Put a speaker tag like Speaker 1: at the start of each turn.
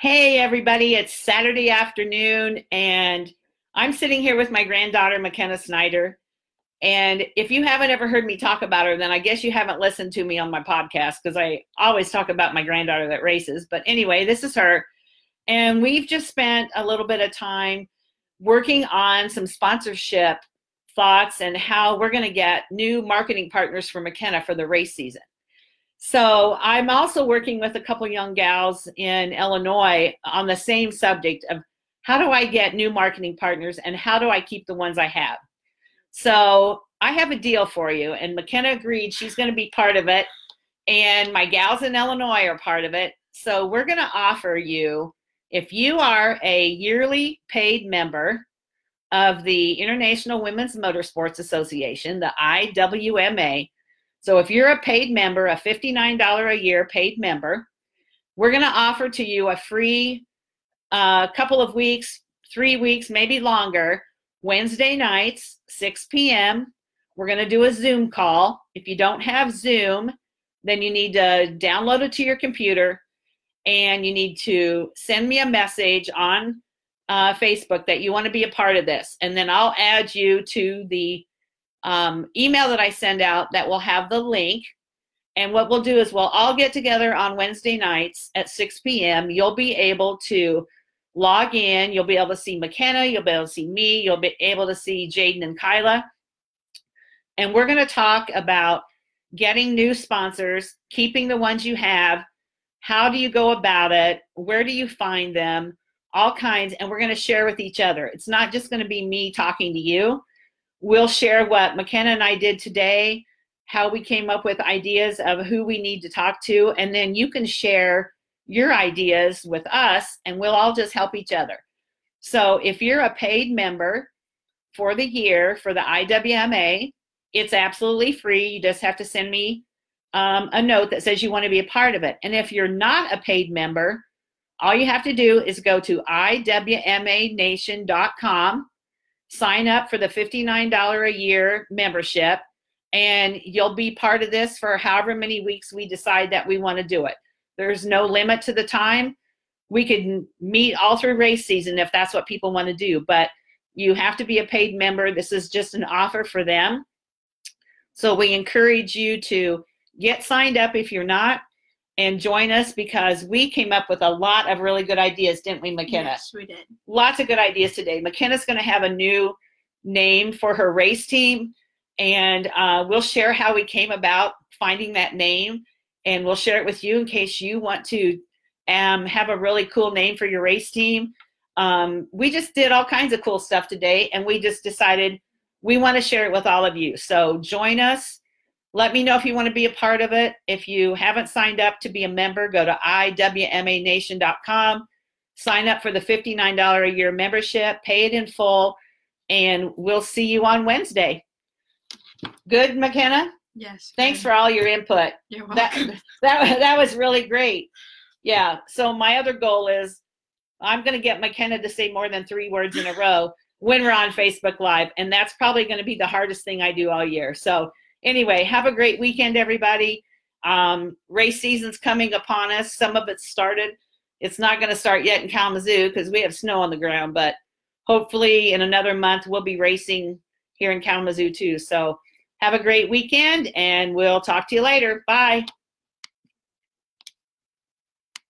Speaker 1: Hey, everybody, it's Saturday afternoon, and I'm sitting here with my granddaughter, McKenna Snyder. And if you haven't ever heard me talk about her, then I guess you haven't listened to me on my podcast because I always talk about my granddaughter that races. But anyway, this is her. And we've just spent a little bit of time working on some sponsorship thoughts and how we're going to get new marketing partners for McKenna for the race season. So I'm also working with a couple young gals in Illinois on the same subject of how do I get new marketing partners and how do I keep the ones I have. So I have a deal for you, and McKenna agreed she's going to be part of it, and my gals in Illinois are part of it. So we're going to offer you, if you are a yearly paid member of the International Women's Motorsports Association, the IWMA, so if you're a paid member, a $59 a year paid member, we're going to offer to you a free uh, couple of weeks, three weeks, maybe longer, Wednesday nights, 6 p.m. We're going to do a Zoom call. If you don't have Zoom, then you need to download it to your computer and you need to send me a message on uh, Facebook that you want to be a part of this. And then I'll add you to the um, email that I send out that will have the link. And what we'll do is we'll all get together on Wednesday nights at 6 p.m. You'll be able to log in. You'll be able to see McKenna. You'll be able to see me. You'll be able to see Jaden and Kyla. And we're going to talk about getting new sponsors, keeping the ones you have. How do you go about it? Where do you find them? All kinds. And we're going to share with each other. It's not just going to be me talking to you we'll share what McKenna and I did today, how we came up with ideas of who we need to talk to, and then you can share your ideas with us and we'll all just help each other. So if you're a paid member for the year for the IWMA, it's absolutely free. You just have to send me um, a note that says you want to be a part of it. And if you're not a paid member, all you have to do is go to iwmanation.com sign up for the $59 a year membership and you'll be part of this for however many weeks we decide that we want to do it. There's no limit to the time. We could meet all through race season if that's what people want to do, but you have to be a paid member. This is just an offer for them. So we encourage you to get signed up if you're not and join us because we came up with a lot of really good ideas, didn't we, McKenna?
Speaker 2: Yes, we did.
Speaker 1: Lots of good ideas today. McKenna's going to have a new name for her race team, and uh, we'll share how we came about finding that name, and we'll share it with you in case you want to um, have a really cool name for your race team. Um, we just did all kinds of cool stuff today, and we just decided we want to share it with all of you. So join us let me know if you want to be a part of it. If you haven't signed up to be a member, go to iwmanation.com, sign up for the $59 a year membership, pay it in full, and we'll see you on Wednesday. Good, McKenna?
Speaker 2: Yes.
Speaker 1: Thanks for all your input.
Speaker 2: You're
Speaker 1: That,
Speaker 2: welcome.
Speaker 1: that, that was really great. Yeah, so my other goal is I'm going to get McKenna to say more than three words in a row when we're on Facebook Live, and that's probably going to be the hardest thing I do all year. So anyway, have a great weekend, everybody. Um, race season's coming upon us. Some of it started. It's not going to start yet in Kalamazoo because we have snow on the ground, but hopefully in another month we'll be racing here in Kalamazoo too. So have a great weekend and we'll talk to you later. Bye.